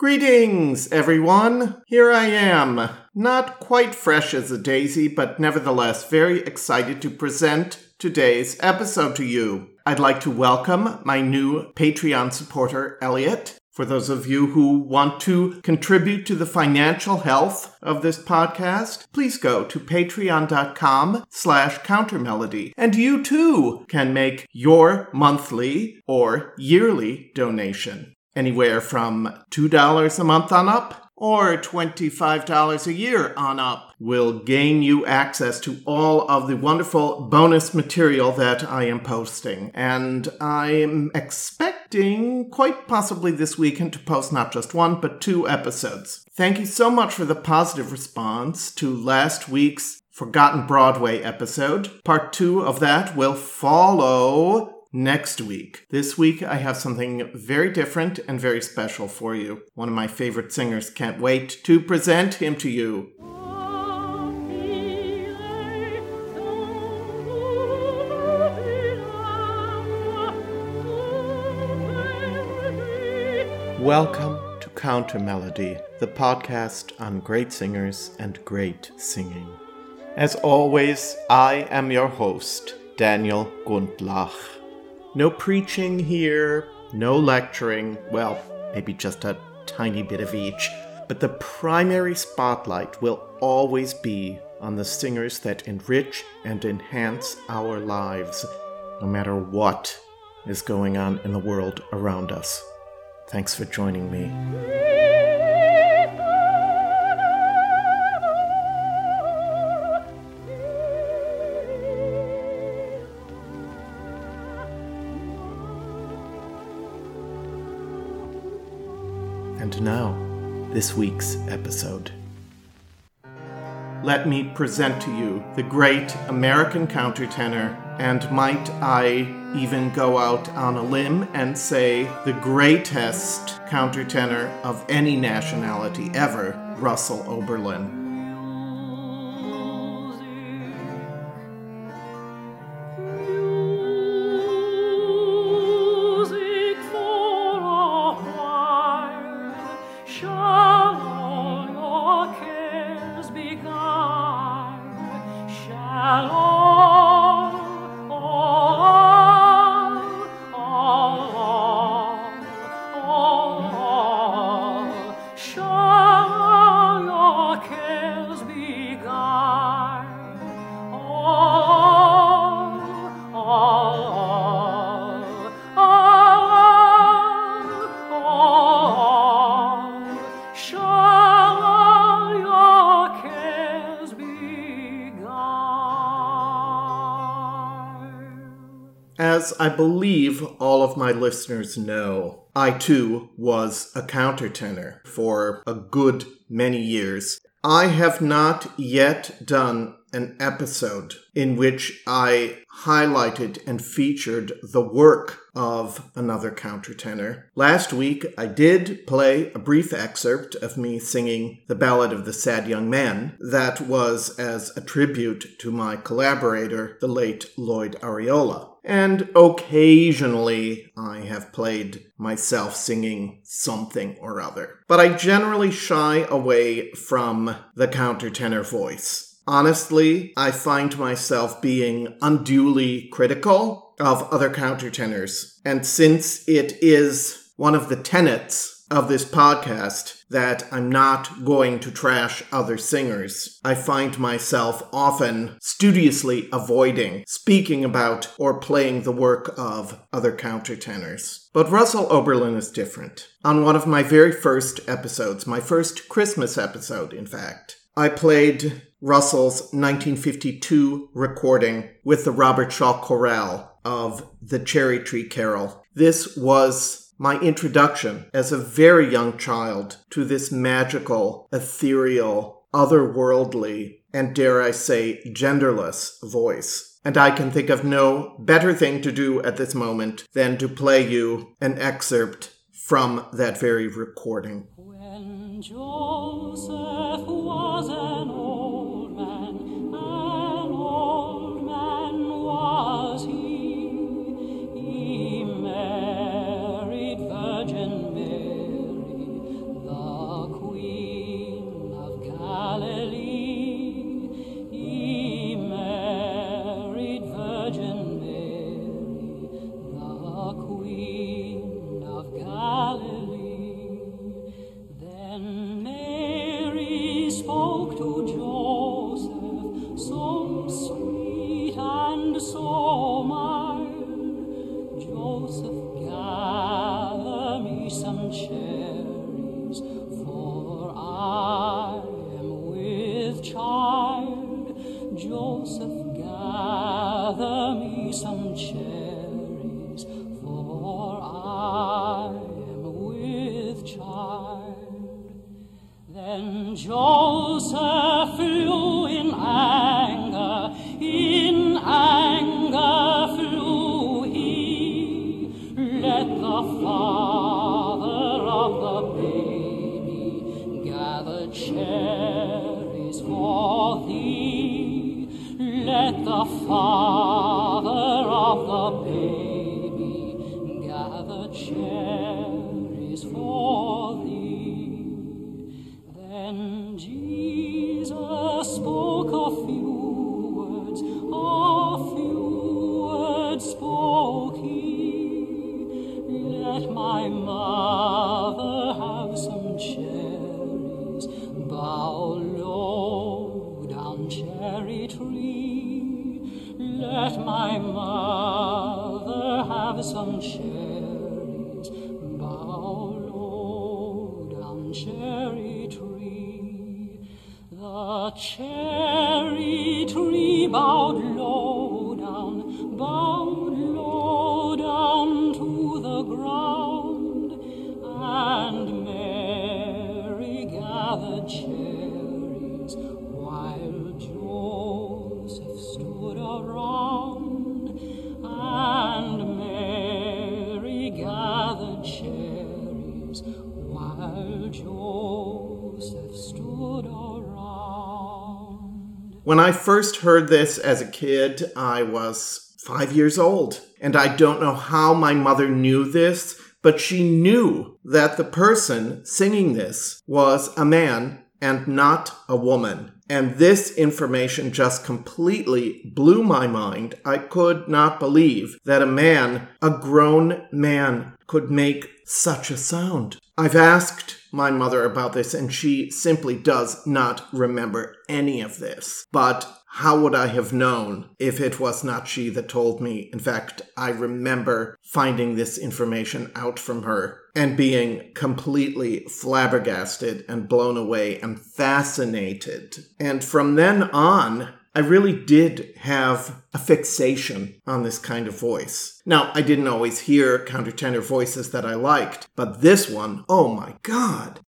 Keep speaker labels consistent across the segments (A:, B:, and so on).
A: Greetings, everyone! Here I am. Not quite fresh as a daisy, but nevertheless very excited to present today's episode to you. I'd like to welcome my new Patreon supporter, Elliot. For those of you who want to contribute to the financial health of this podcast, please go to patreon.com slash countermelody. And you too can make your monthly or yearly donation anywhere from $2 a month on up or $25 a year on up will gain you access to all of the wonderful bonus material that I am posting. And I'm expecting quite possibly this weekend to post not just one, but two episodes. Thank you so much for the positive response to last week's Forgotten Broadway episode. Part two of that will follow next week. This week, I have something very different and very special for you. One of my favorite singers can't wait to present him to you. Welcome to Counter Melody, the podcast on great singers and great singing. As always, I am your host, Daniel Gundlach. No preaching here, no lecturing, well, maybe just a tiny bit of each, but the primary spotlight will always be on the singers that enrich and enhance our lives, no matter what is going on in the world around us. Thanks for joining me. Now, this week's episode. Let me present to you the great American countertenor, and might I even go out on a limb and say the greatest countertenor of any nationality ever, Russell Oberlin. I believe all of my listeners know, I too was a countertenor for a good many years. I have not yet done an episode in which I highlighted and featured the work of another countertenor. Last week, I did play a brief excerpt of me singing The Ballad of the Sad Young Man. That was as a tribute to my collaborator, the late Lloyd Arriola and occasionally I have played myself singing something or other. But I generally shy away from the countertenor voice. Honestly, I find myself being unduly critical of other countertenors. And since it is one of the tenets of this podcast that I'm not going to trash other singers. I find myself often studiously avoiding speaking about or playing the work of other countertenors. But Russell Oberlin is different. On one of my very first episodes, my first Christmas episode, in fact, I played Russell's 1952 recording with the Robert Shaw Chorale of the Cherry Tree Carol. This was my introduction as a very young child to this magical, ethereal, otherworldly, and dare I say, genderless voice. And I can think of no better thing to do at this moment than to play you an excerpt from that very recording. When Joseph was an When I first heard this as a kid, I was five years old. And I don't know how my mother knew this, but she knew that the person singing this was a man and not a woman. And this information just completely blew my mind. I could not believe that a man, a grown man, could make such a sound. I've asked my mother about this, and she simply does not remember any of this. But how would I have known if it was not she that told me? In fact, I remember finding this information out from her and being completely flabbergasted and blown away and fascinated. And from then on, I really did have a fixation on this kind of voice. Now, I didn't always hear countertenor voices that I liked, but this one, oh my god.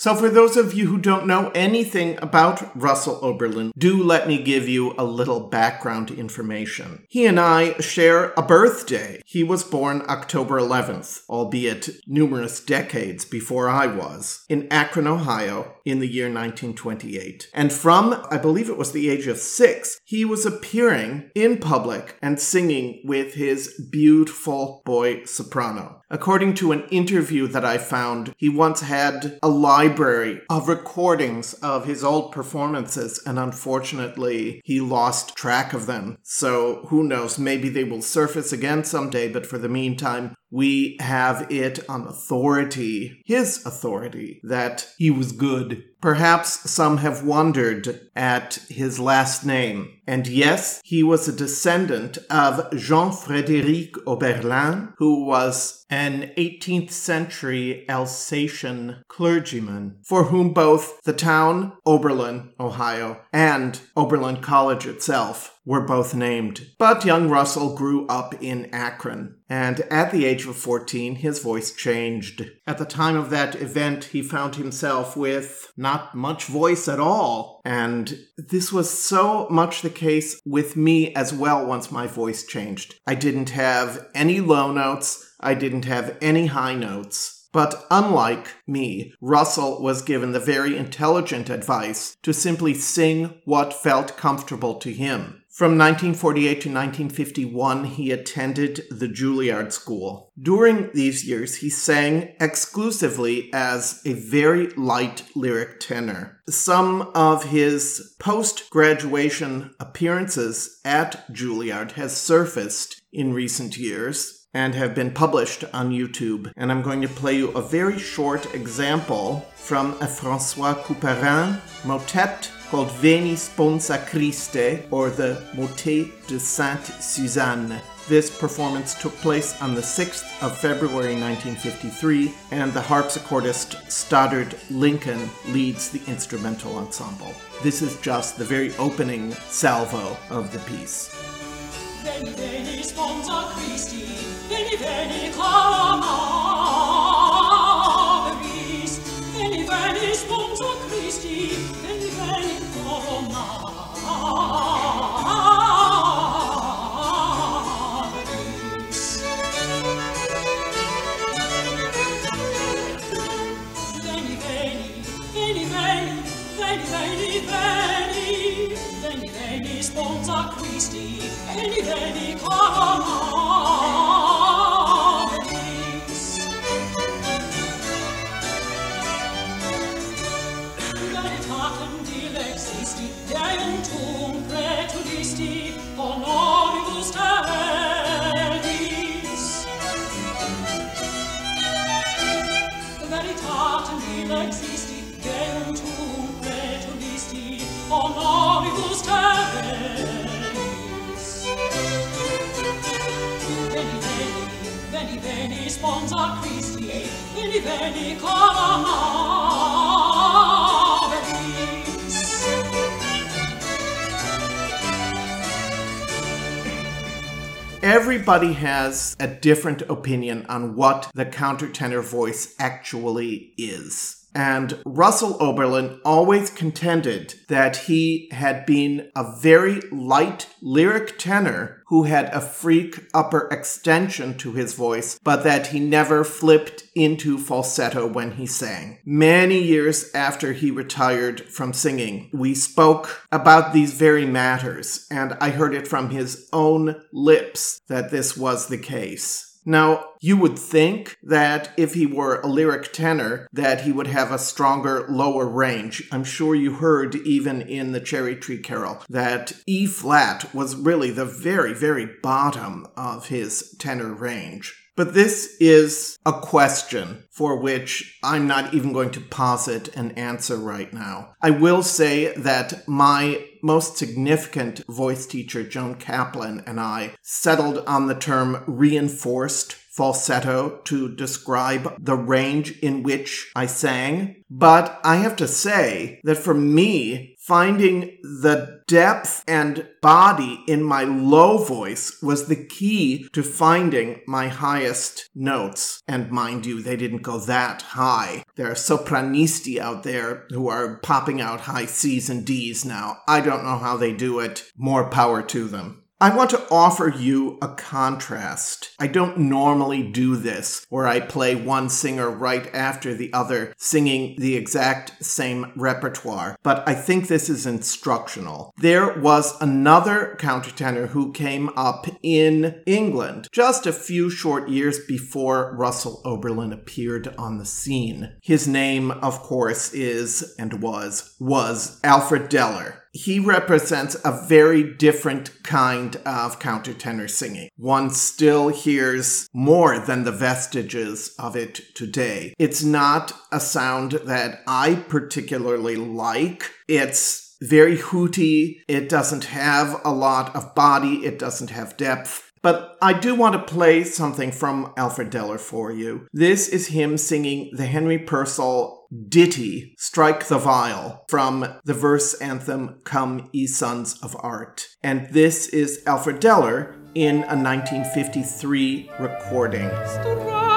A: So, for those of you who don't know anything about Russell Oberlin, do let me give you a little background information. He and I share a birthday. He was born October 11th, albeit numerous decades before I was, in Akron, Ohio, in the year 1928. And from, I believe it was the age of six, he was appearing in public and singing with his beautiful boy soprano. According to an interview that I found, he once had a library of recordings of his old performances, and unfortunately, he lost track of them. So who knows, maybe they will surface again someday, but for the meantime, we have it on authority, his authority, that he was good. Perhaps some have wondered at his last name. And yes, he was a descendant of Jean Frédéric Oberlin, who was an 18th century Alsatian clergyman, for whom both the town, Oberlin, Ohio, and Oberlin College itself were both named. But young Russell grew up in Akron, and at the age of 14, his voice changed. At the time of that event, he found himself with not much voice at all, and this was so much the case with me as well once my voice changed. I didn't have any low notes, I didn't have any high notes. But unlike me, Russell was given the very intelligent advice to simply sing what felt comfortable to him. From 1948 to 1951, he attended the Juilliard School. During these years, he sang exclusively as a very light lyric tenor. Some of his post graduation appearances at Juilliard has surfaced in recent years and have been published on YouTube. And I'm going to play you a very short example from a Francois Couperin motet called Veni Sponsa Christi, or the Motet de Sainte Suzanne. This performance took place on the 6th of February 1953, and the harpsichordist Stoddard Lincoln leads the instrumental ensemble. This is just the very opening salvo of the piece.
B: Veni, veni, Veni, veni, sponsa Christi, veni, veni, corona.
A: Everybody has a different opinion on what the countertenor voice actually is. And Russell Oberlin always contended that he had been a very light lyric tenor who had a freak upper extension to his voice, but that he never flipped into falsetto when he sang. Many years after he retired from singing, we spoke about these very matters, and I heard it from his own lips that this was the case. Now, you would think that if he were a lyric tenor, that he would have a stronger lower range. I'm sure you heard even in the Cherry Tree Carol that E flat was really the very, very bottom of his tenor range. But this is a question for which I'm not even going to posit an answer right now. I will say that my most significant voice teacher, Joan Kaplan, and I settled on the term reinforced falsetto to describe the range in which I sang. But I have to say that for me, finding the depth and body in my low voice was the key to finding my highest notes. And mind you, they didn't go that high. There are sopranisti out there who are popping out high C's and D's now. I don't know how they do it. More power to them. I want to offer you a contrast. I don't normally do this where I play one singer right after the other singing the exact same repertoire, but I think this is instructional. There was another countertenor who came up in England just a few short years before Russell Oberlin appeared on the scene. His name, of course, is and was was Alfred Deller he represents a very different kind of countertenor singing. One still hears more than the vestiges of it today. It's not a sound that I particularly like. It's very hooty. It doesn't have a lot of body. It doesn't have depth. But I do want to play something from Alfred Deller for you. This is him singing the Henry Purcell ditty, Strike the Viol, from the verse anthem Come Ye Sons of Art. And this is Alfred Deller in a 1953 recording.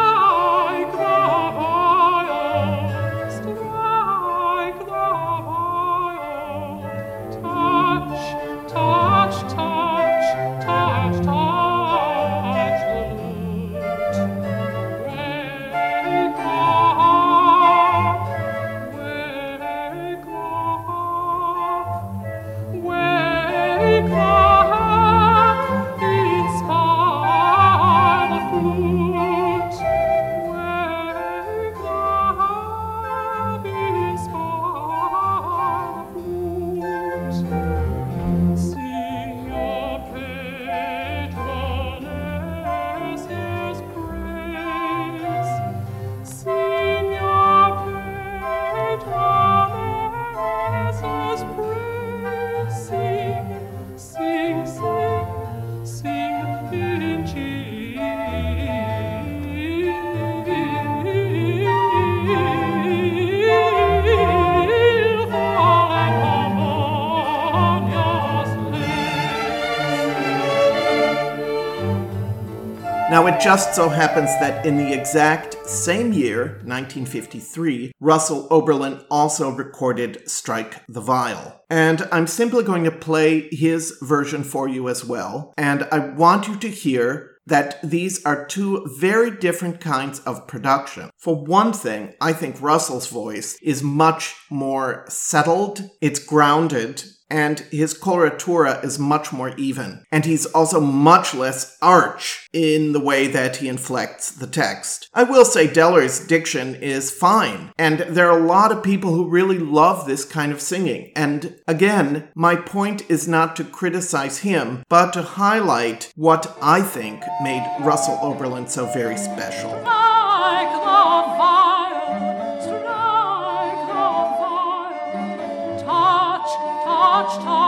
A: Just so happens that in the exact same year, 1953, Russell Oberlin also recorded Strike the Viol. And I'm simply going to play his version for you as well. And I want you to hear that these are two very different kinds of production. For one thing, I think Russell's voice is much more settled, it's grounded, and his coloratura is much more even. And he's also much less arch in the way that he inflects the text. I will say Deller's diction is fine, and there are a lot of people who really love this kind of singing. And again, my point is not to criticize him, but to highlight what I think made Russell Oberlin so very special.
B: Touch,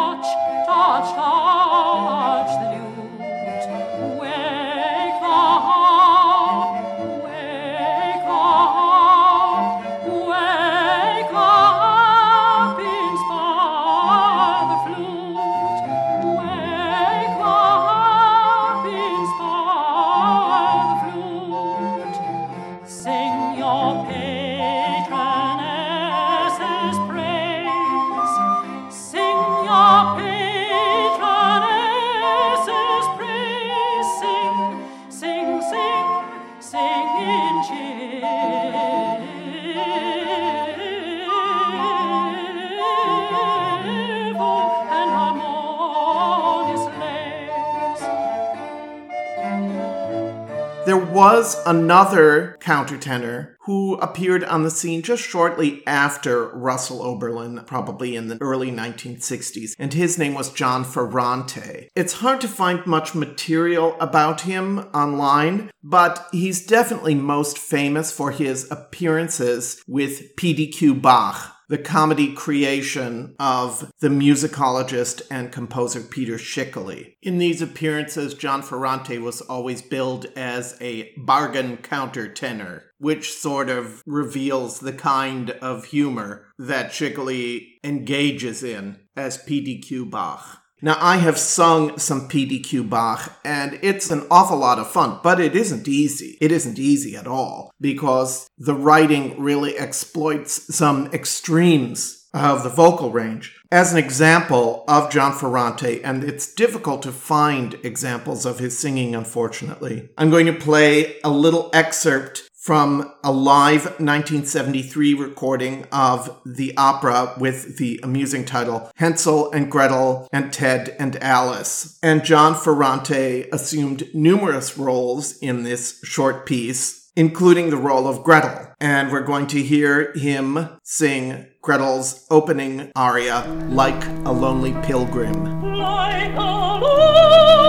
A: another countertenor who appeared on the scene just shortly after Russell Oberlin, probably in the early 1960s, and his name was John Ferrante. It's hard to find much material about him online, but he's definitely most famous for his appearances with PDQ Bach the comedy creation of the musicologist and composer Peter Schickele. In these appearances, John Ferrante was always billed as a bargain countertenor, which sort of reveals the kind of humor that Schickele engages in as PDQ Bach. Now, I have sung some PDQ Bach, and it's an awful lot of fun, but it isn't easy. It isn't easy at all, because the writing really exploits some extremes of the vocal range. As an example of John Ferrante, and it's difficult to find examples of his singing, unfortunately, I'm going to play a little excerpt from a live 1973 recording of the opera with the amusing title Hansel and Gretel and Ted and Alice. And John Ferrante assumed numerous roles in this short piece, including the role of Gretel. And we're going to hear him sing Gretel's opening aria, Like a Lonely Pilgrim.
B: Like a lonely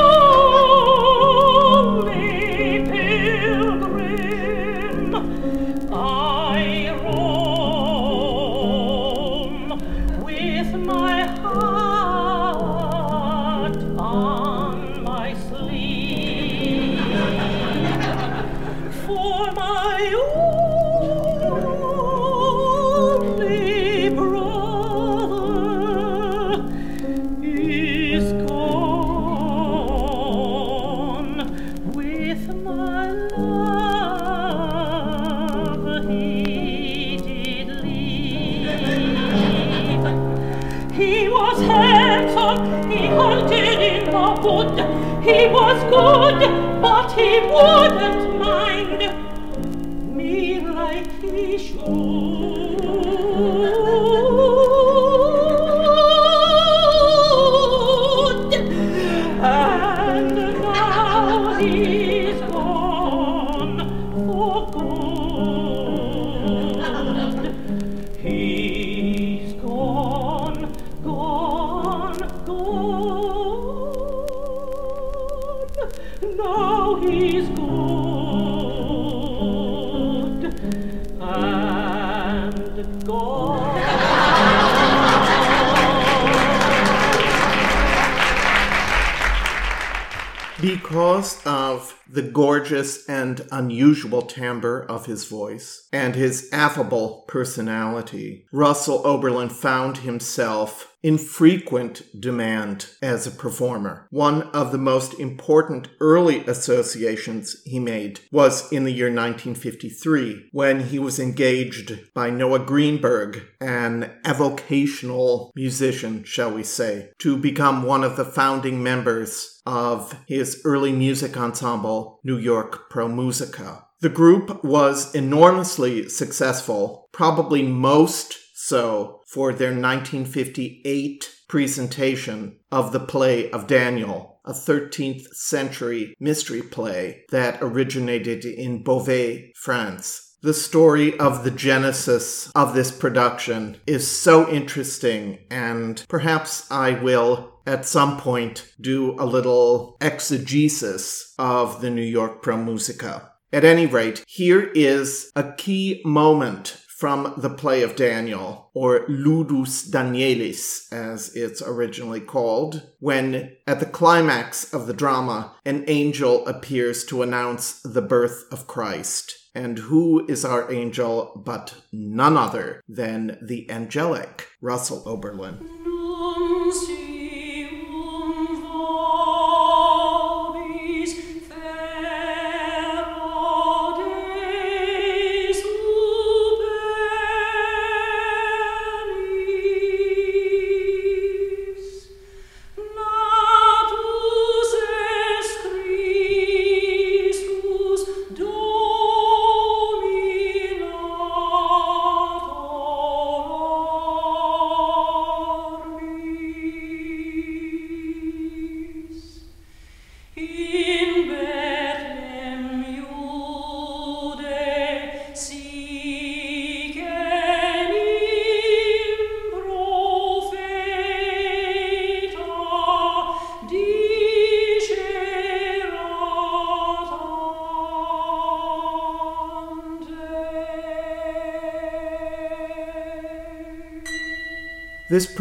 A: timbre of his voice and his affable personality, Russell Oberlin found himself in frequent demand as a performer. One of the most important early associations he made was in the year 1953 when he was engaged by Noah Greenberg, an avocational musician, shall we say, to become one of the founding members of his early music ensemble, New York Pro Musica. The group was enormously successful, probably most so for their 1958 presentation of the play of Daniel, a 13th century mystery play that originated in Beauvais, France. The story of the genesis of this production is so interesting, and perhaps I will at some point do a little exegesis of the New York Pro Musica. At any rate, here is a key moment from the play of Daniel, or Ludus Danielis, as it's originally called, when at the climax of the drama, an angel appears to announce the birth of Christ. And who is our angel but none other than the angelic Russell Oberlin?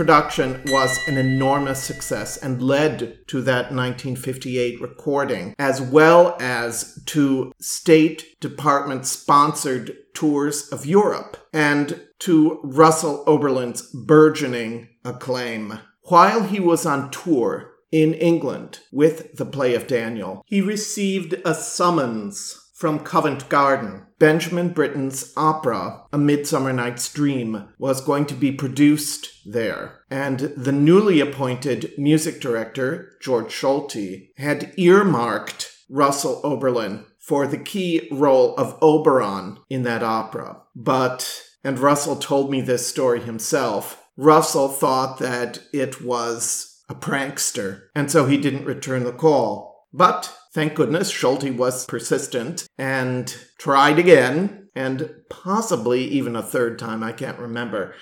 A: Production was an enormous success and led to that 1958 recording, as well as to State Department sponsored tours of Europe and to Russell Oberlin's burgeoning acclaim. While he was on tour in England with the play of Daniel, he received a summons from Covent Garden. Benjamin Britten's opera, A Midsummer Night's Dream, was going to be produced there. And the newly appointed music director, George Solti, had earmarked Russell Oberlin for the key role of Oberon in that opera. But, and Russell told me this story himself, Russell thought that it was a prankster, and so he didn't return the call. But Thank goodness Solti was persistent and tried again, and possibly even a third time, I can't remember.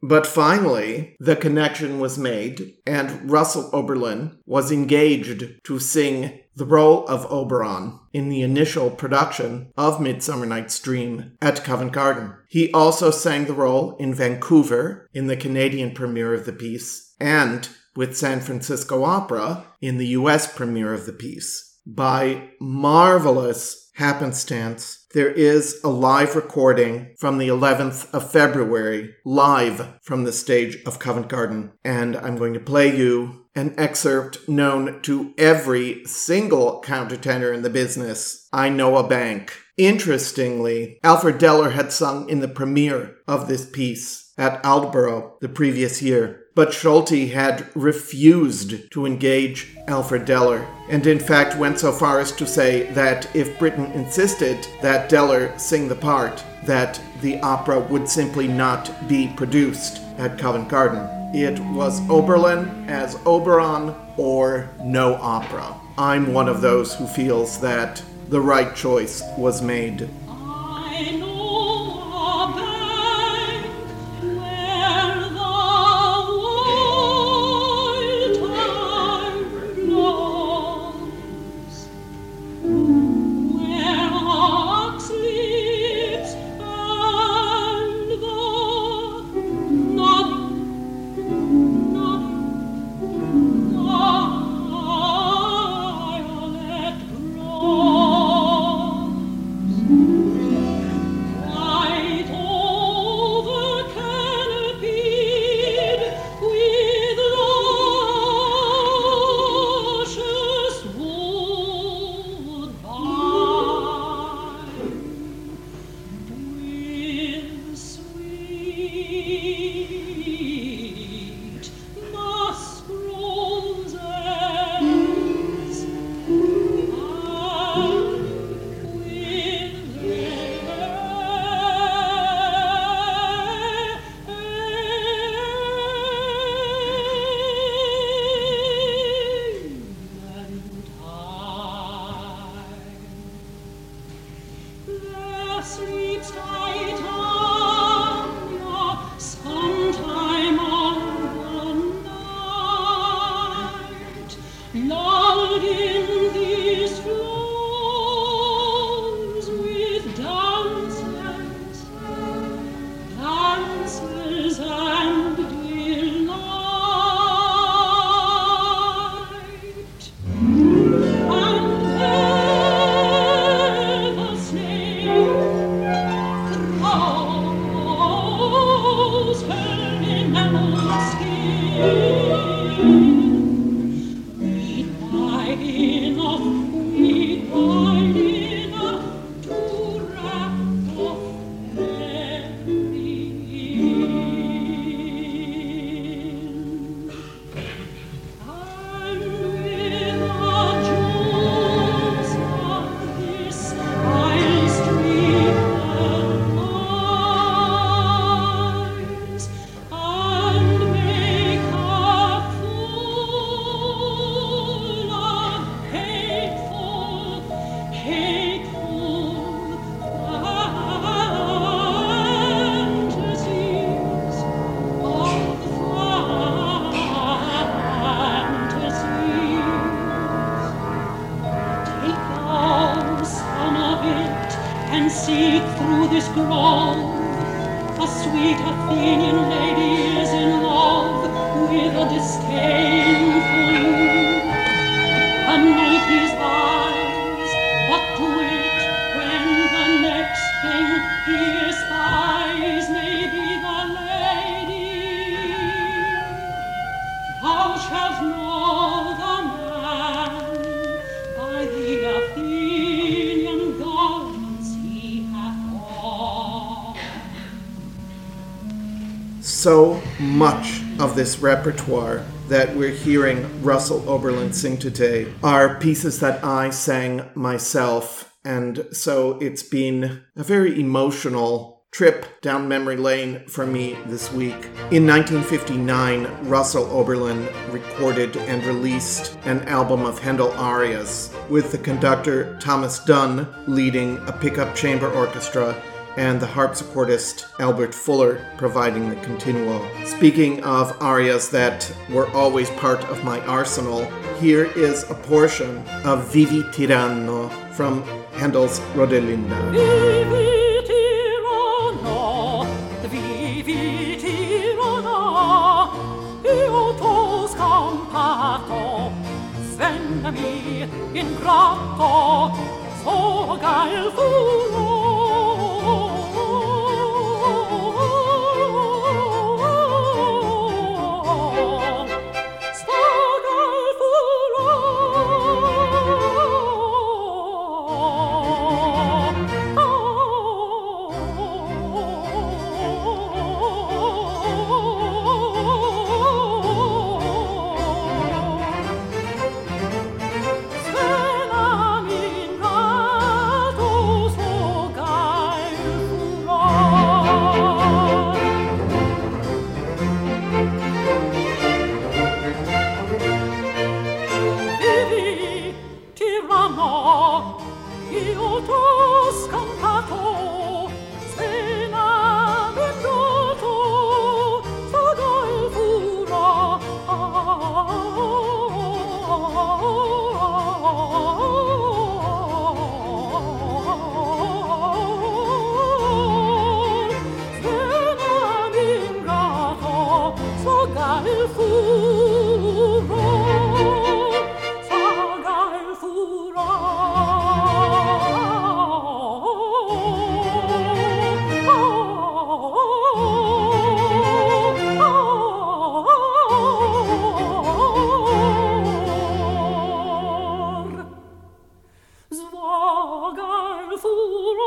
A: But finally, the connection was made, and Russell Oberlin was engaged to sing the role of Oberon in the initial production of Midsummer Night's Dream at Covent Garden. He also sang the role in Vancouver in the Canadian premiere of the piece, and with San Francisco Opera in the US premiere of the piece by marvelous happenstance, there is a live recording from the 11th of February, live from the stage of Covent Garden. And I'm going to play you an excerpt known to every single countertenor in the business. I know a bank. Interestingly, Alfred Deller had sung in the premiere of this piece at Aldeburgh the previous year but Solti had refused to engage Alfred Deller, and in fact went so far as to say that if Britten insisted that Deller sing the part, that the opera would simply not be produced at Covent Garden. It was Oberlin as Oberon or no opera. I'm one of those who feels that the right choice was made this repertoire that we're hearing Russell Oberlin sing today are pieces that I sang myself. And so it's been a very emotional trip down memory lane for me this week. In 1959, Russell Oberlin recorded and released an album of Handel arias with the conductor Thomas Dunn leading a pickup chamber orchestra and the harpsichordist Albert Fuller providing the continuo. Speaking of arias that were always part of my arsenal, here is a portion of Vivi Tiranno from Handel's Rodelinda.
B: Vivi Tiranno, io t'ho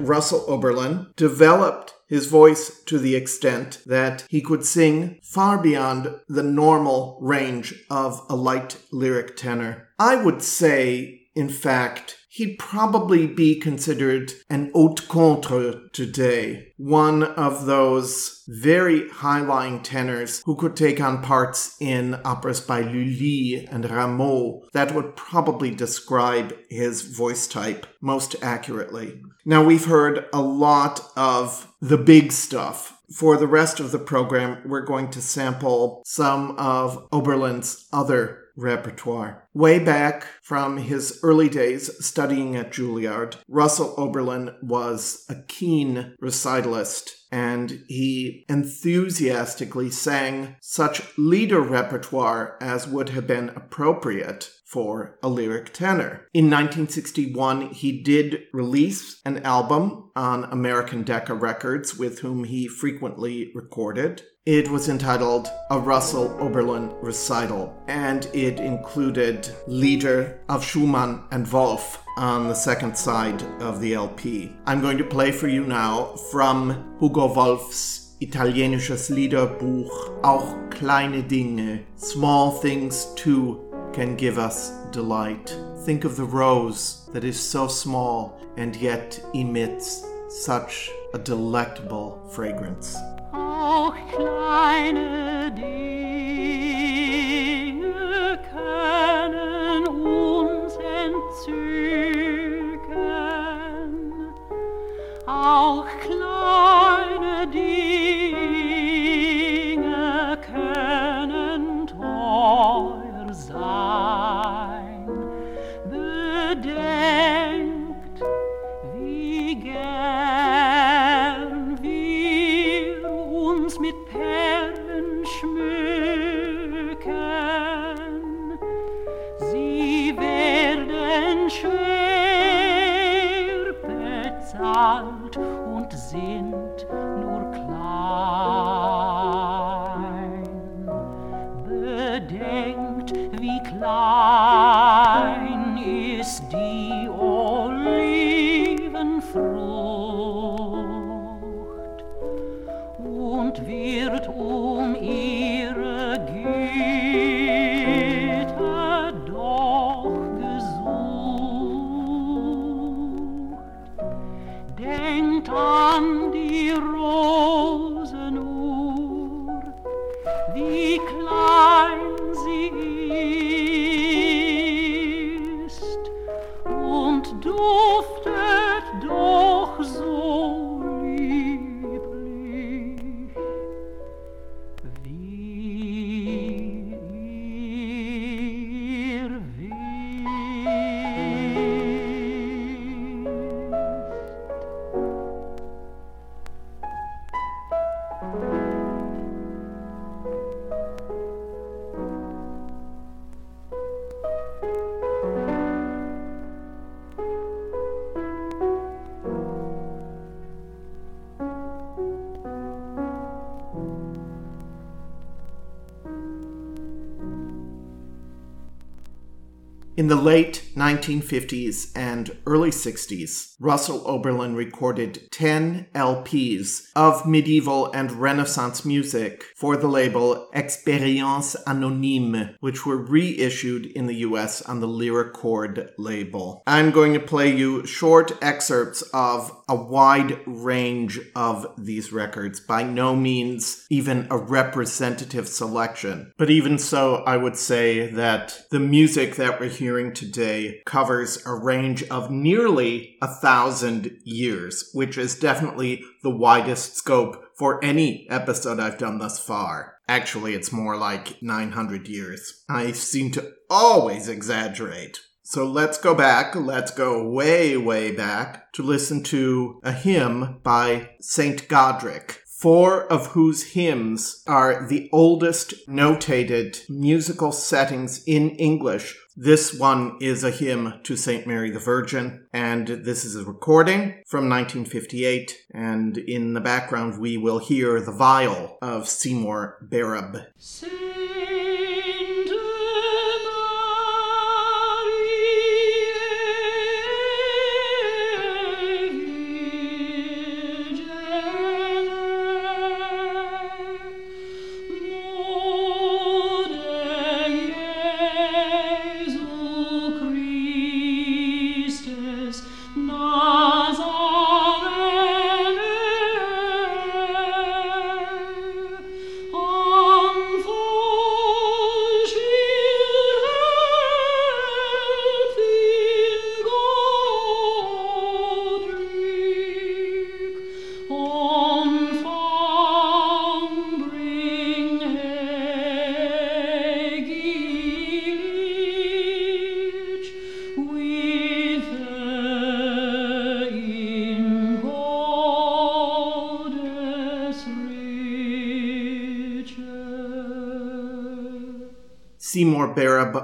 A: Russell Oberlin developed his voice to the extent that he could sing far beyond the normal range of a light lyric tenor. I would say, in fact, he'd probably be considered an haute contre today, one of those very high-lying tenors who could take on parts in operas by Lully and Rameau that would probably describe his voice type most accurately. Now we've heard a lot of the big stuff for the rest of the program, we're going to sample some of Oberlin's other repertoire. Way back from his early days studying at Juilliard, Russell Oberlin was a keen recitalist and he enthusiastically sang such lieder repertoire as would have been appropriate for a lyric tenor. In 1961, he did release an album on American Decca Records with whom he frequently recorded. It was entitled A Russell Oberlin Recital, and it included Lieder of Schumann and Wolf on the second side of the LP. I'm going to play for you now from Hugo Wolf's italienisches Liederbuch, auch kleine Dinge, small things too can give us delight. Think of the rose that is so small and yet emits such a delectable fragrance.
B: Auch kleine Dinge
A: 1950s and early 60s, Russell Oberlin recorded 10 LPs of medieval and Renaissance music for the label Expérience Anonyme, which were reissued in the US on the Lyrichord label. I'm going to play you short excerpts of a wide range of these records, by no means even a representative selection. But even so, I would say that the music that we're hearing today covers a range of nearly a thousand years, which is definitely the widest scope for any episode I've done thus far. Actually, it's more like 900 years. I seem to always exaggerate. So let's go back, let's go way, way back to listen to a hymn by St. Godric, four of whose hymns are the oldest notated musical settings in English. This one is a hymn to St. Mary the Virgin, and this is a recording from 1958. And in the background, we will hear the viol of Seymour Barab.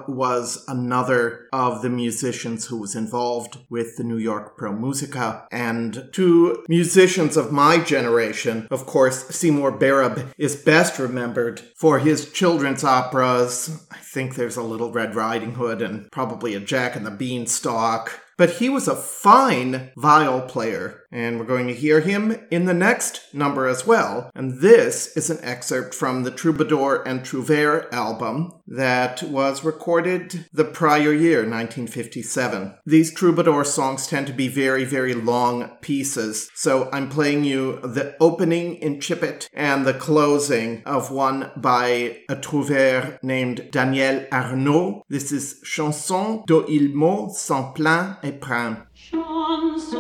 A: Was another of the musicians who was involved with the New York Pro Musica. And to musicians of my generation, of course, Seymour Barab is best remembered for his children's operas. I think there's a Little Red Riding Hood and probably a Jack and the Beanstalk. But he was a fine viol player, and we're going to hear him in the next number as well. And this is an excerpt from the Troubadour and Trouvère album that was recorded the prior year, 1957. These Troubadour songs tend to be very, very long pieces, so I'm playing you the opening incipit and the closing of one by a Trouvère named Daniel Arnaud. This is Chanson d'Oilmont sans plein et print.
B: Chanson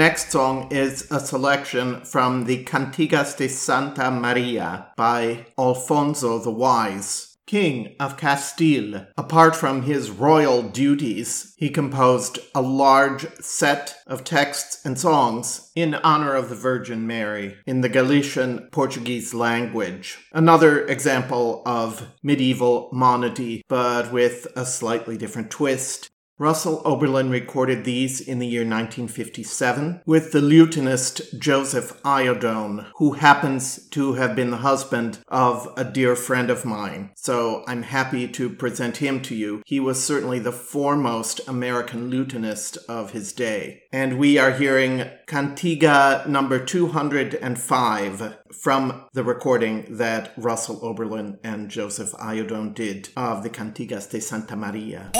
A: next song is a selection from the Cantigas de Santa Maria by Alfonso the Wise, King of Castile. Apart from his royal duties, he composed a large set of texts and songs in honor of the Virgin Mary in the Galician Portuguese language. Another example of medieval monody, but with a slightly different twist. Russell Oberlin recorded these in the year 1957 with the lutenist Joseph Iadone, who happens to have been the husband of a dear friend of mine. So I'm happy to present him to you. He was certainly the foremost American lutenist of his day. And we are hearing Cantiga number 205 from the recording that Russell Oberlin and Joseph Iadone did of the Cantigas de Santa Maria.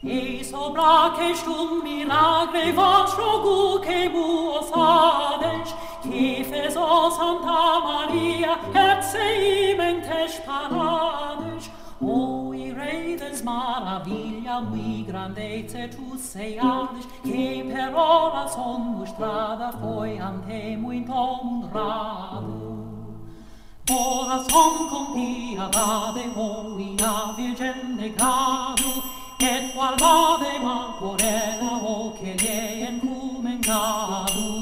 B: E che stum vostro gu che buo fades, Tiefe so Santa Maria, Herze ihm spananis, O i redens maraviglia mi grandezze tu sei aldis, che per ora son strada foi antemu in tom radu. Ora son con tia dade hoia virgene gradu, et qual vade ma corela o che lei encumen gadu.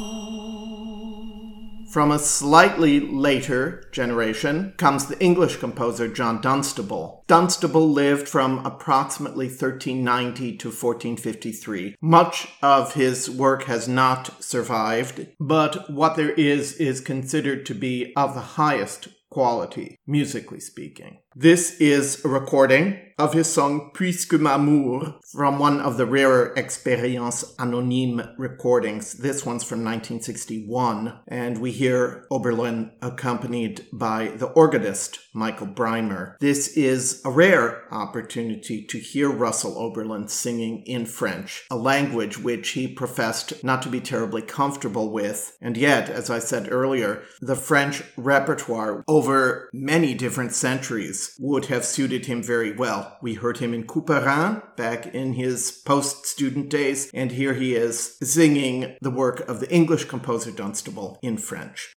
A: From a slightly later generation comes the English composer John Dunstable. Dunstable lived from approximately 1390 to 1453. Much of his work has not survived, but what there is is considered to be of the highest quality, musically speaking. This is a recording of his song Puisque m'amour from one of the rarer Expérience Anonyme recordings. This one's from 1961, and we hear Oberlin accompanied by the organist Michael Breimer. This is a rare opportunity to hear Russell Oberlin singing in French, a language which he professed not to be terribly comfortable with, and yet, as I said earlier, the French repertoire over many different centuries would have suited him very well. We heard him in Couperin back in his post student days, and here he is singing the work of the English composer Dunstable in French.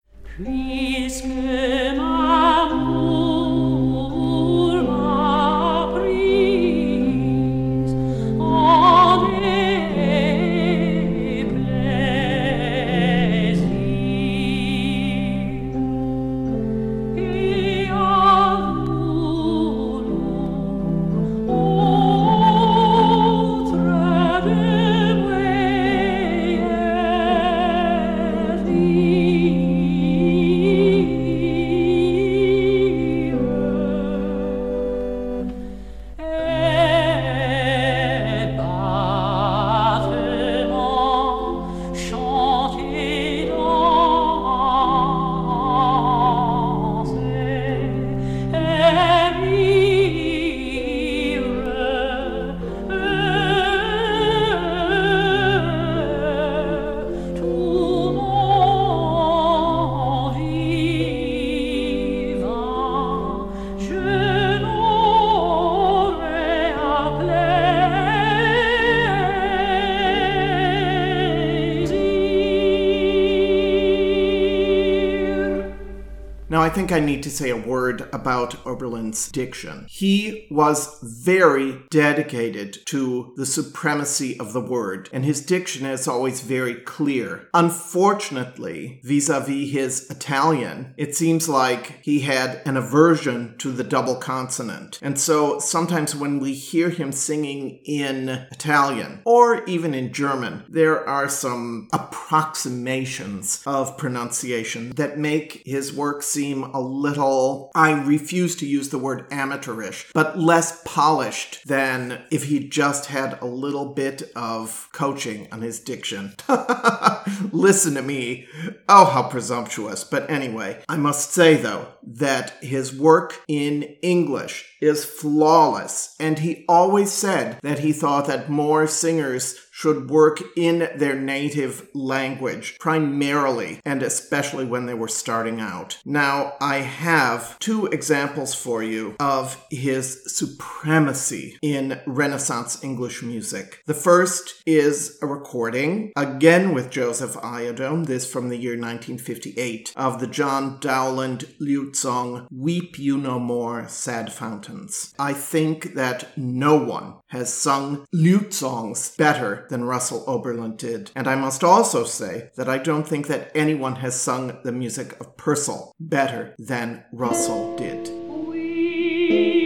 A: Think I need to say a word about Oberlin's diction. He was very dedicated to the supremacy of the word, and his diction is always very clear. Unfortunately, vis a vis his Italian, it seems like he had an aversion to the double consonant. And so sometimes when we hear him singing in Italian or even in German, there are some approximations of pronunciation that make his work seem a little, I refuse to use the word amateurish, but less polished than if he just had a little bit of coaching on his diction. Listen to me. Oh, how presumptuous. But anyway, I must say though that his work in English is flawless, and he always said that he thought that more singers should work in their native language primarily and especially when they were starting out. Now, I have two examples for you of his supremacy in Renaissance English music. The first is a recording, again with Joseph Iadone, this from the year 1958, of the John Dowland lute song Weep You No More, Sad Fountains. I think that no one has sung lute songs better than Russell Oberlin did. And I must also say that I don't think that anyone has sung the music of Purcell better than Russell did.
B: Weep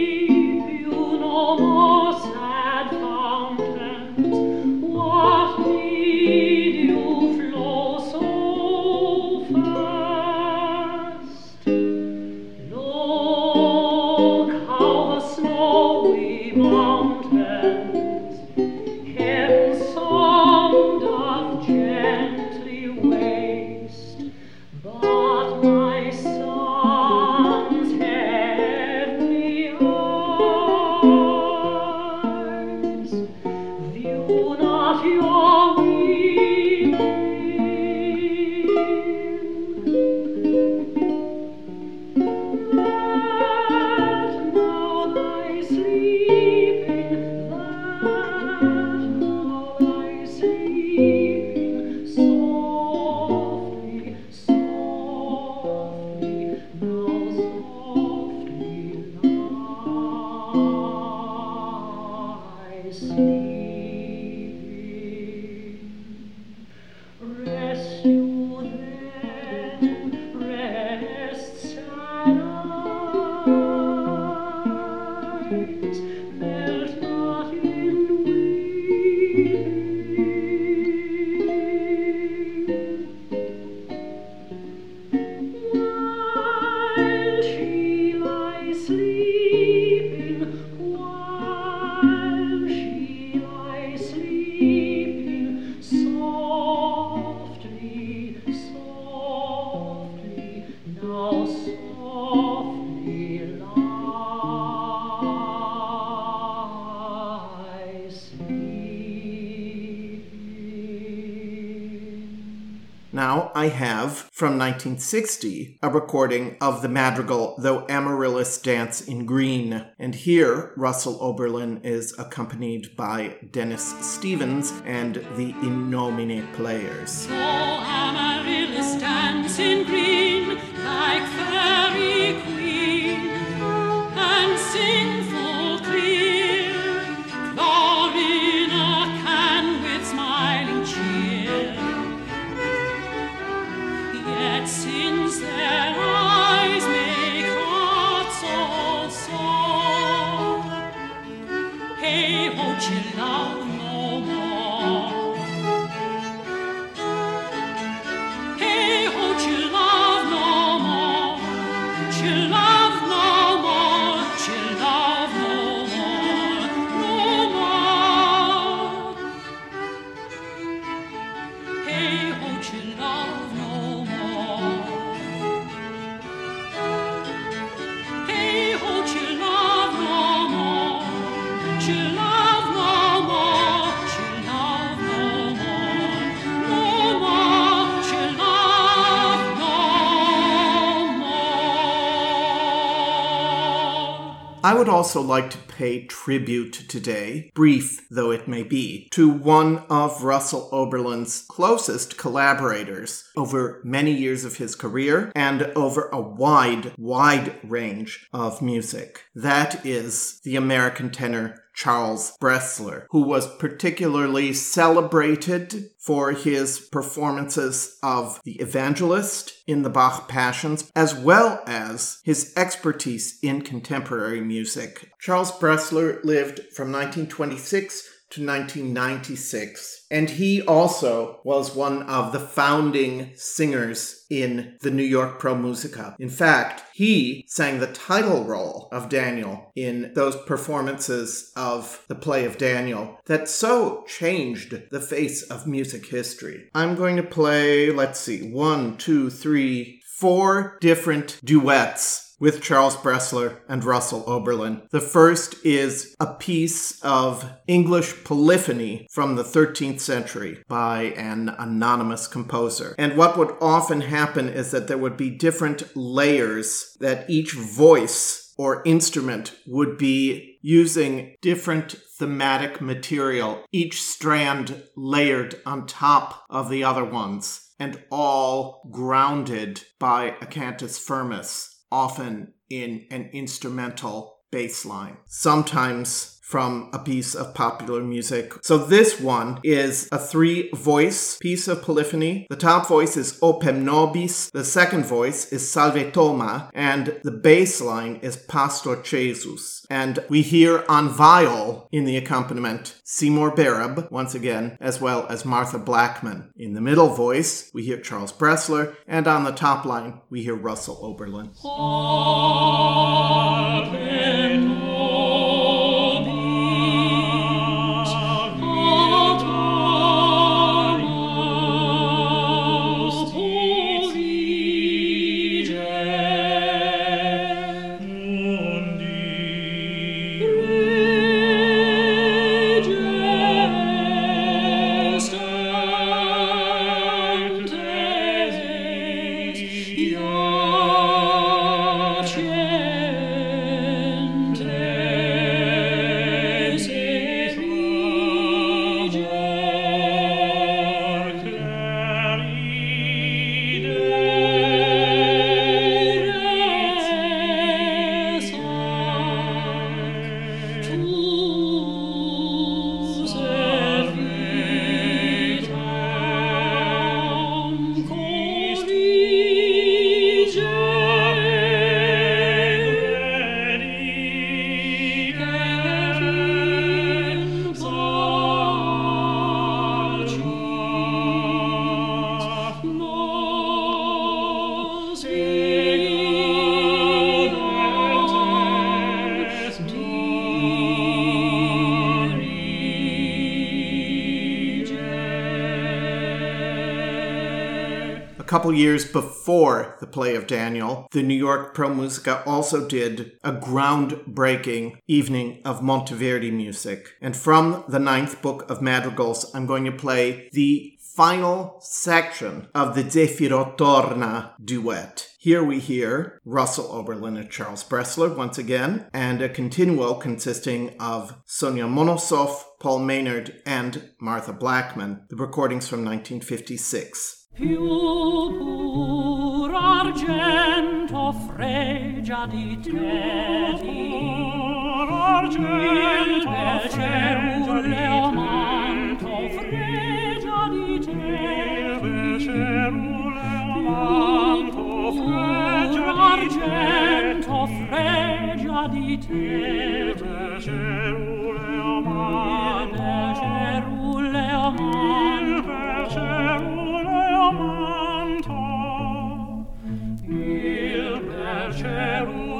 A: 1960 a recording of the madrigal Though Amaryllis Dance in Green. And here Russell Oberlin is accompanied by Denis Stevens and the
B: In Nomine Players.
A: Oh, would also like to pay tribute today, brief though it may be, to one of Russell Oberlin's closest collaborators over many years of his career and over a wide, wide range of music. That is the American tenor Charles Bressler, who was particularly celebrated for his performances of the Evangelist in the Bach Passions, as well as his expertise in contemporary music. Charles Bressler lived from 1926 to 1996. And he also was one of the founding singers in the New York Pro Musica. In fact, he sang the title role of Daniel in those performances of the play of Daniel that so changed the face of music history. I'm going to play, let's see, one, two, three, four different duets with Charles Bressler and Russell Oberlin. The first is a piece of English polyphony from the 13th century by an anonymous composer. And what would often happen is that there would be different layers that each voice or instrument would be using different thematic material, each strand layered on top of the other ones, and all grounded by a cantus firmus often in an instrumental bass line. Sometimes from a piece of popular music. So this one is a three voice piece of polyphony. The top voice is Opem Nobis, the second voice is Salve Toma, and the bass line is Pastor Jesus. And we hear on viol in the accompaniment Seymour Barab, once again, as well as Martha Blackman. In the middle voice, we hear Charles Bressler, and on the top line, we hear Russell Oberlin. Couple years before the play of Daniel, the New York Pro Musica also did a groundbreaking evening of Monteverdi music. And from the ninth book of madrigals, I'm going to play the final section of the Zefiro Torna duet. Here we hear Russell Oberlin and Charles Bressler once again, and a continuo consisting of Sonya Monosoff, Paul Maynard, and Martha Blackman. The recordings from 1956.
B: più pur argento fregia di te pur argento fregia di te leomanto fregia di te becer un leomanto fregia di te argento fregia di te becer un leomanto becer un leomanto manto il perceru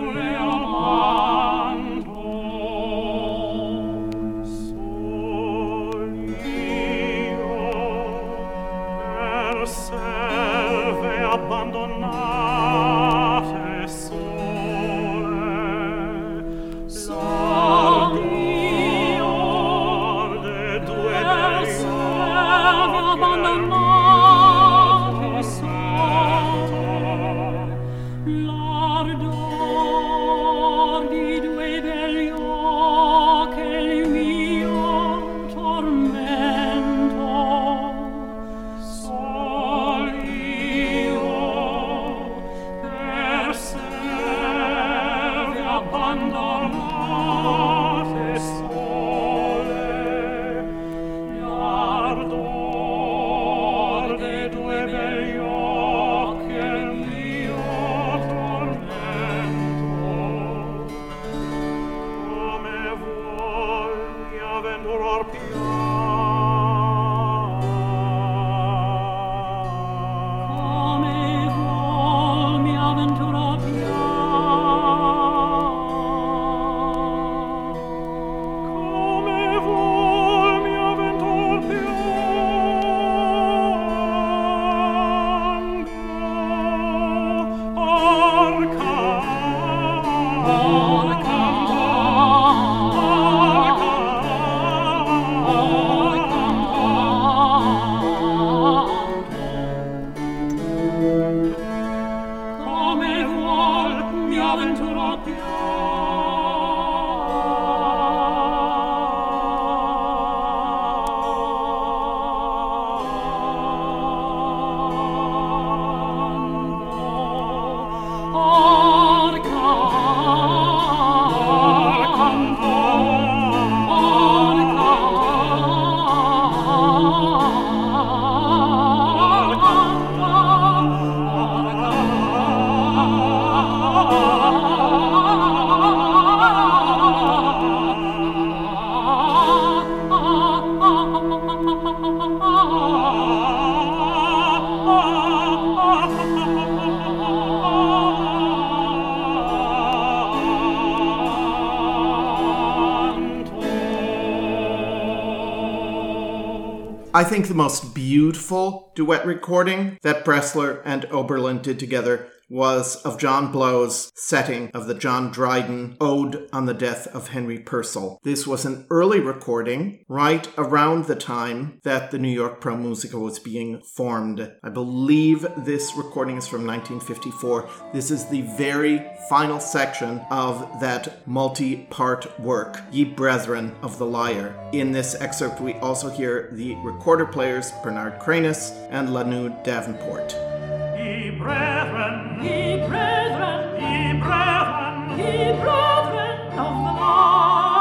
A: I think the most beautiful duet recording that Bressler and Oberlin did together was of John Blow's setting of the John Dryden Ode on the Death of Henry Purcell. This was an early recording, right around the time that the New York Pro Musica was being formed. I believe this recording is from 1954. This is the very final section of that multi part work, Ye Brethren of the Lyre. In this excerpt, we also hear the recorder players Bernard Kranis and LaNoue Davenport.
B: Ye brethren, ye brethren, ye brethren, ye brethren of the Lion,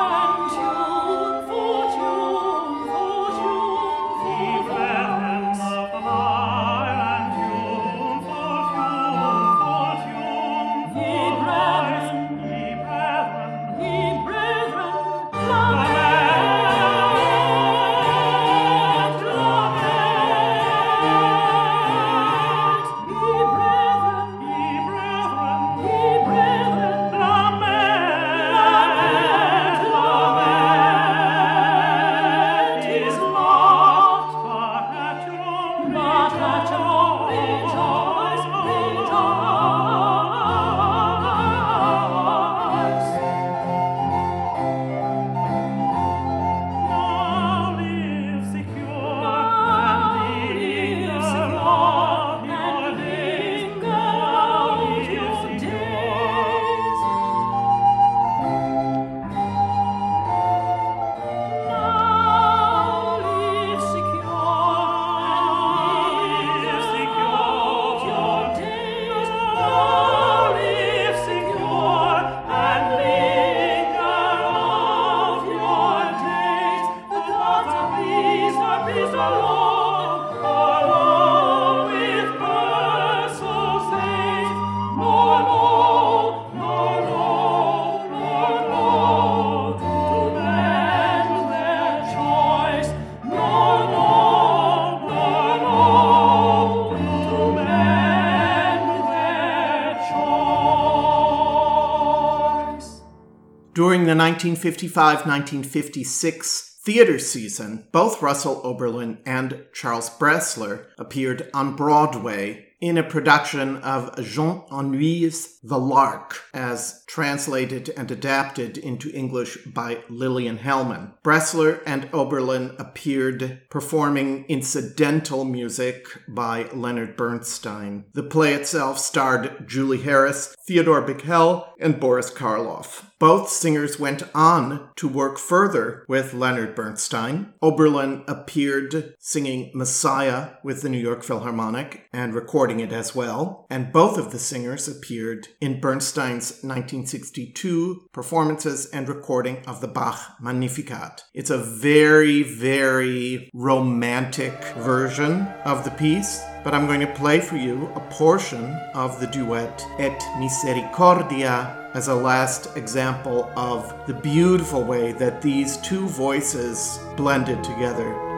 A: 1955 1956 theater season, both Russell Oberlin and Charles Bressler appeared on Broadway in a production of Jean Anouilh's The Lark, as translated and adapted into English by Lillian Hellman. Bressler and Oberlin appeared performing incidental music by Leonard Bernstein. The play itself starred Julie Harris, Theodore Bikel, and Boris Karloff. Both singers went on to work further with Leonard Bernstein. Oberlin appeared singing Messiah with the New York Philharmonic and recording it as well, and both of the singers appeared in Bernstein's 1962 performances and recording of the Bach Magnificat. It's a very, very romantic version of the piece but I'm going to play for you a portion of the duet Et Misericordia as a last example of the beautiful way that these two voices blended together.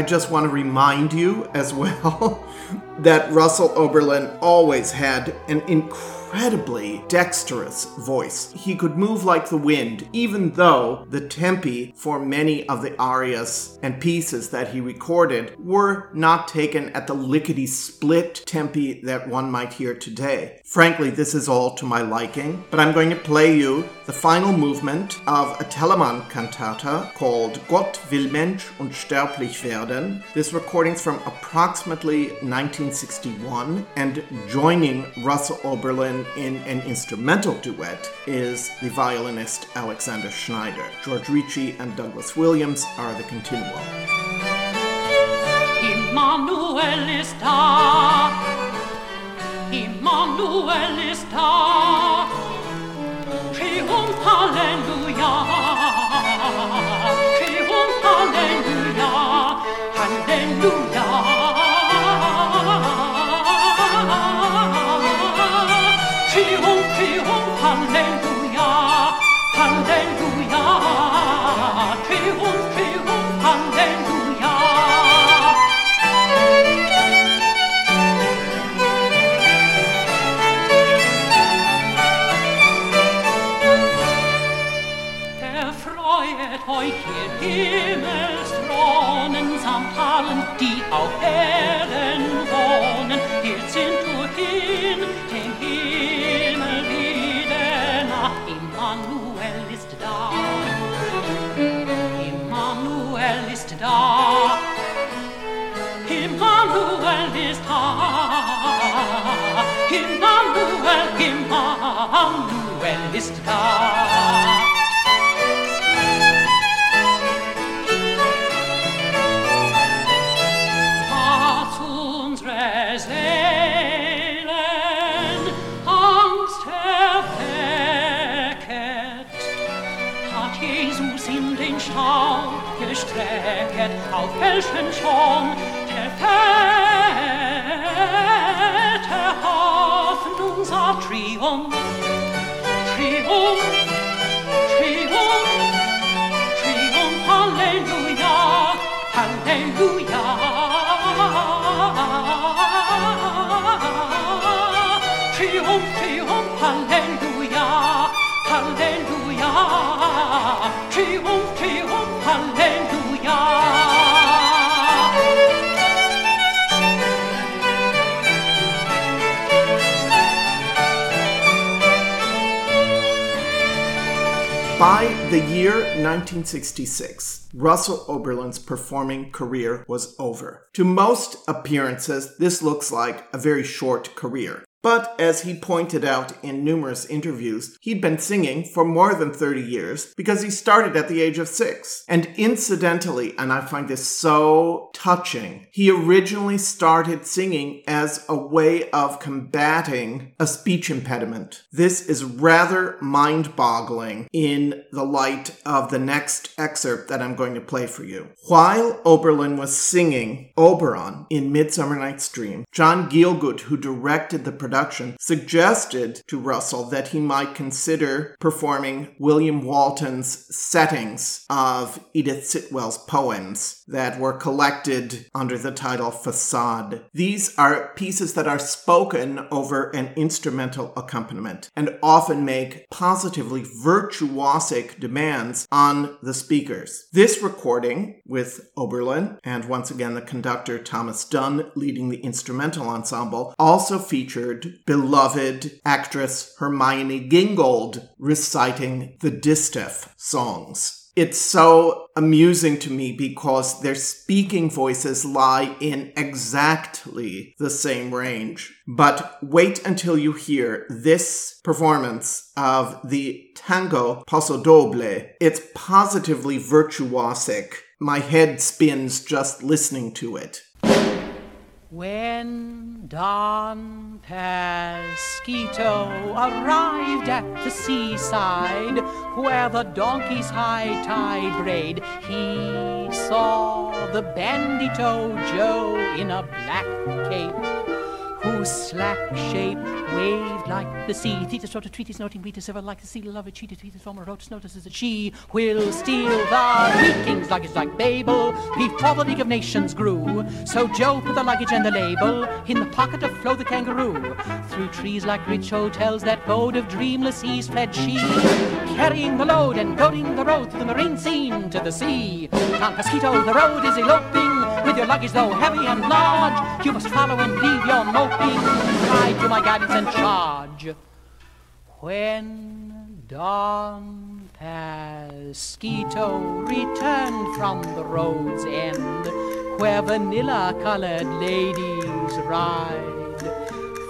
A: I just want to remind you as well that Russell Oberlin always had an incredibly dexterous voice. He could move like the wind, even though the tempi for many of the arias and pieces that he recorded were not taken at the lickety split tempi that one might hear today. Frankly, this is all to my liking, but I'm going to play you the final movement of a Telemann cantata called Gott will Mensch und sterblich werden. This recording's from approximately 1961, and joining Russell Oberlin in an instrumental duet is the violinist Alexander Schneider. George Ricci and Douglas Williams are the continuo.
B: Immanuel da. Immanuel ist da. Triumph, Halleluja. Erden wohnen. Ihr sind hin dem Himmel wieder nach. Immanuel ist da. Immanuel ist da. Immanuel ist da. Immanuel, Immanuel ist da. Gestrecket, auf welchen schon der sah Triumph, Triumph, Triumph, Triumph, Halleluja, Halleluja. Triumph, Triumph, Halleluja, Halleluja. Triumph, Triumph, Halleluja.
A: By the year 1966, Russell Oberlin's performing career was over. To most appearances, this looks like a very short career. But as he pointed out in numerous interviews, he'd been singing for more than 30 years because he started at the age of six. And incidentally, and I find this so touching, he originally started singing as a way of combating a speech impediment. This is rather mind boggling in the light of the next excerpt that I'm going to play for you. While Oberlin was singing Oberon in Midsummer Night's Dream, John Gielgud, who directed the production, suggested to Russell that he might consider performing William Walton's settings of Edith Sitwell's poems that were collected under the title Facade. These are pieces that are spoken over an instrumental accompaniment and often make positively virtuosic demands on the speakers. This recording, with Oberlin and once again the conductor Thomas Dunn leading the instrumental ensemble, also featured beloved actress Hermione Gingold reciting the Distaff songs. It's so amusing to me because their speaking voices lie in exactly the same range. But wait until you hear this performance of the tango Paso Doble. It's positively virtuosic. My head spins just listening to it.
C: When Don Pasquito arrived at the seaside where the donkeys high tide braid, he saw the bandito Joe in a black cape
B: slack shape waved like the sea. Thetis wrote a treatise noting Vetus ever like the sea, loved cheated Thetis former wrote notices that she will steal the wheat king's luggage like Babel before the League of Nations grew. So Joe put the luggage and the label in the pocket of Flo the kangaroo. Through trees like rich hotels that bode of dreamless ease fled she, carrying the load and goading the road through the marine scene to the sea. Don Pasquito, the road is eloping with your luggage though heavy and large. You must follow and leave your moping. Ride to my guidance and charge. When Don Pasquito returned from the road's end, where vanilla-colored ladies ride,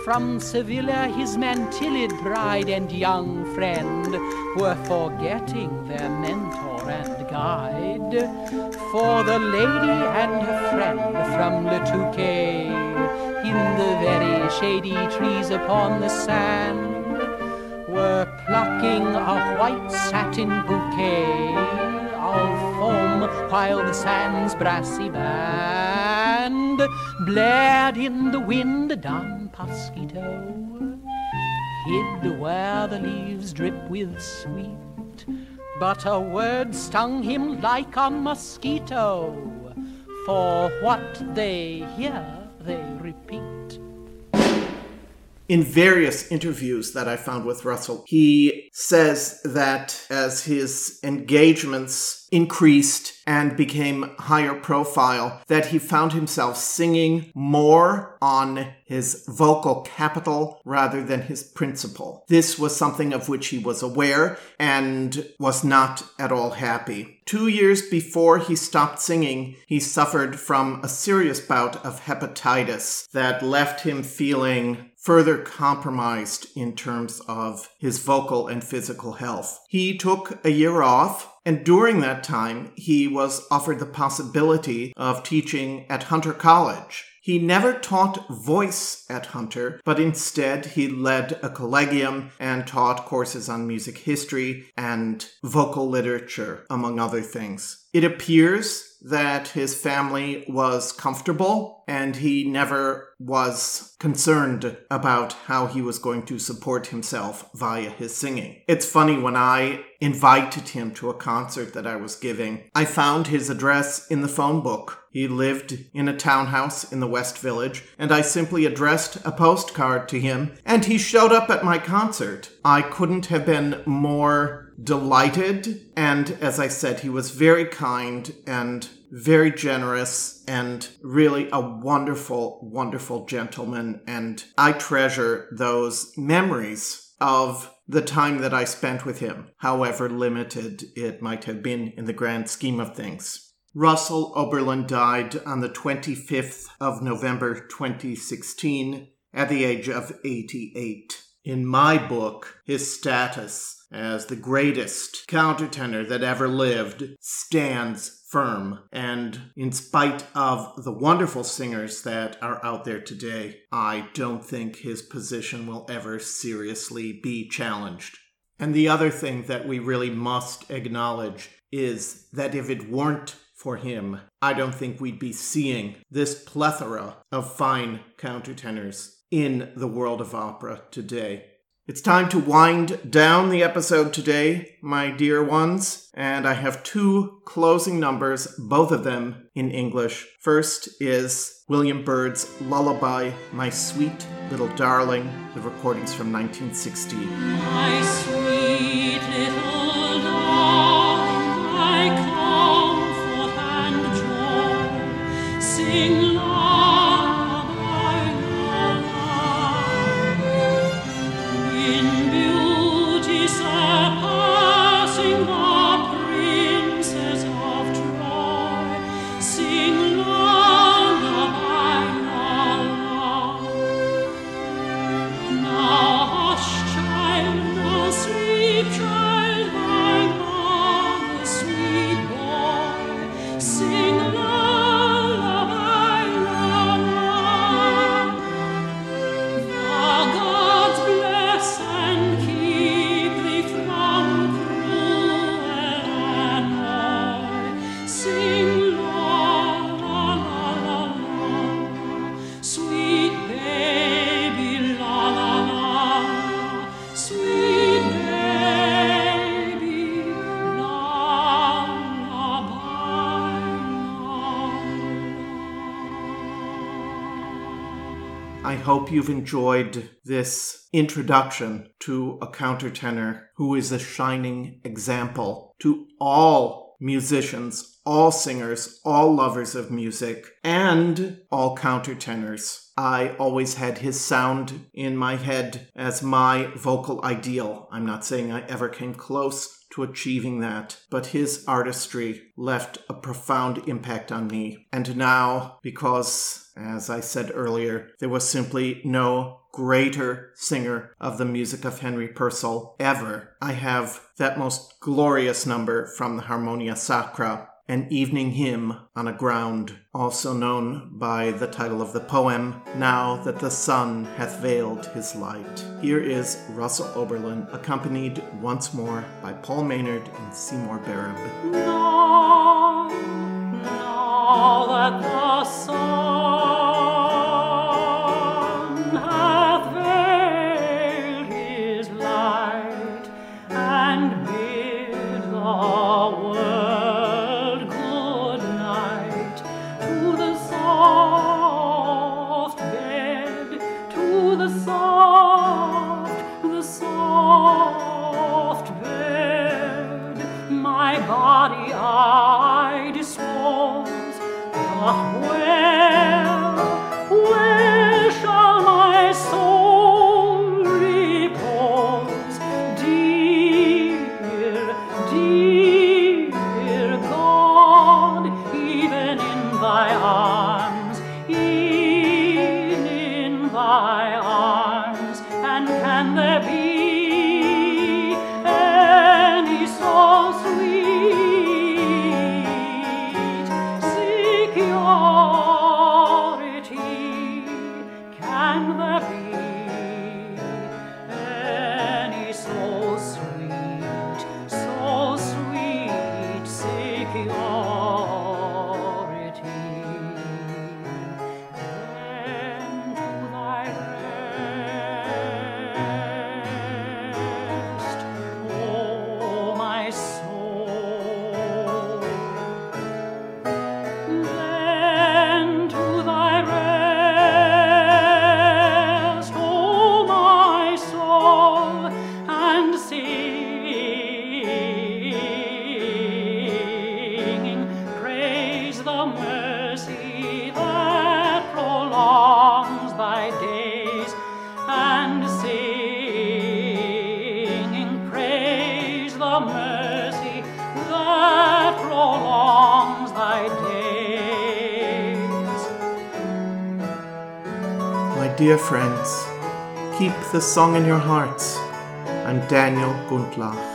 B: from Sevilla his mantillid bride and young friend were forgetting their mentor and guide. For the lady and her friend from Le Touquet, in the very shady trees upon the sand, were plucking a white satin bouquet of foam while the sand's brassy band blared in the wind Don Pasquito. Hid where the leaves drip with sweet but a word stung him like a mosquito for what they hear they repeat
A: in various interviews that I found with Russell, he says that as his engagements increased and became higher profile, that he found himself singing more on his vocal capital rather than his principal. This was something of which he was aware and was not at all happy. Two years before he stopped singing, he suffered from a serious bout of hepatitis that left him feeling further compromised in terms of his vocal and physical health. He took a year off and during that time, he was offered the possibility of teaching at Hunter College. He never taught voice at Hunter, but instead he led a collegium and taught courses on music history and vocal literature, among other things. It appears that his family was comfortable and he never was concerned about how he was going to support himself via his singing. It's funny when I invited him to a concert that I was giving, I found his address in the phone book. He lived in a townhouse in the West Village, and I simply addressed a postcard to him, and he showed up at my concert. I couldn't have been more delighted, and as I said, he was very kind and very generous and really a wonderful, wonderful gentleman. And I treasure those memories of the time that I spent with him, however limited it might have been in the grand scheme of things. Russell Oberlin died on the 25th of November 2016 at the age of 88. In my book, his status as the greatest countertenor that ever lived stands firm. And in spite of the wonderful singers that are out there today, I don't think his position will ever seriously be challenged. And the other thing that we really must acknowledge is that if it weren't for him, I don't think we'd be seeing this plethora of fine countertenors in the world of opera today. It's time to wind down the episode today, my dear ones, and I have two closing numbers, both of them in English. First is William Byrd's Lullaby, My Sweet Little Darling, the recordings from 1960. I hope you've enjoyed this introduction to a countertenor who is a shining example to all musicians, all singers, all lovers of music, and all countertenors. I always had his sound in my head as my vocal ideal. I'm not saying I ever came close to achieving that, but his artistry left a profound impact on me. And now, because, as I said earlier, there was simply no greater singer of the music of Henry Purcell ever, I have that most glorious number from the Harmonia Sacra, an evening hymn on a ground, also known by the title of the poem, Now That the Sun Hath Veiled His Light. Here is Russell Oberlin, accompanied once more by Paul Maynard and Seymour Barab.
B: Now, now that the sun
A: friends, keep the song in your hearts. I'm Daniel Gundlach.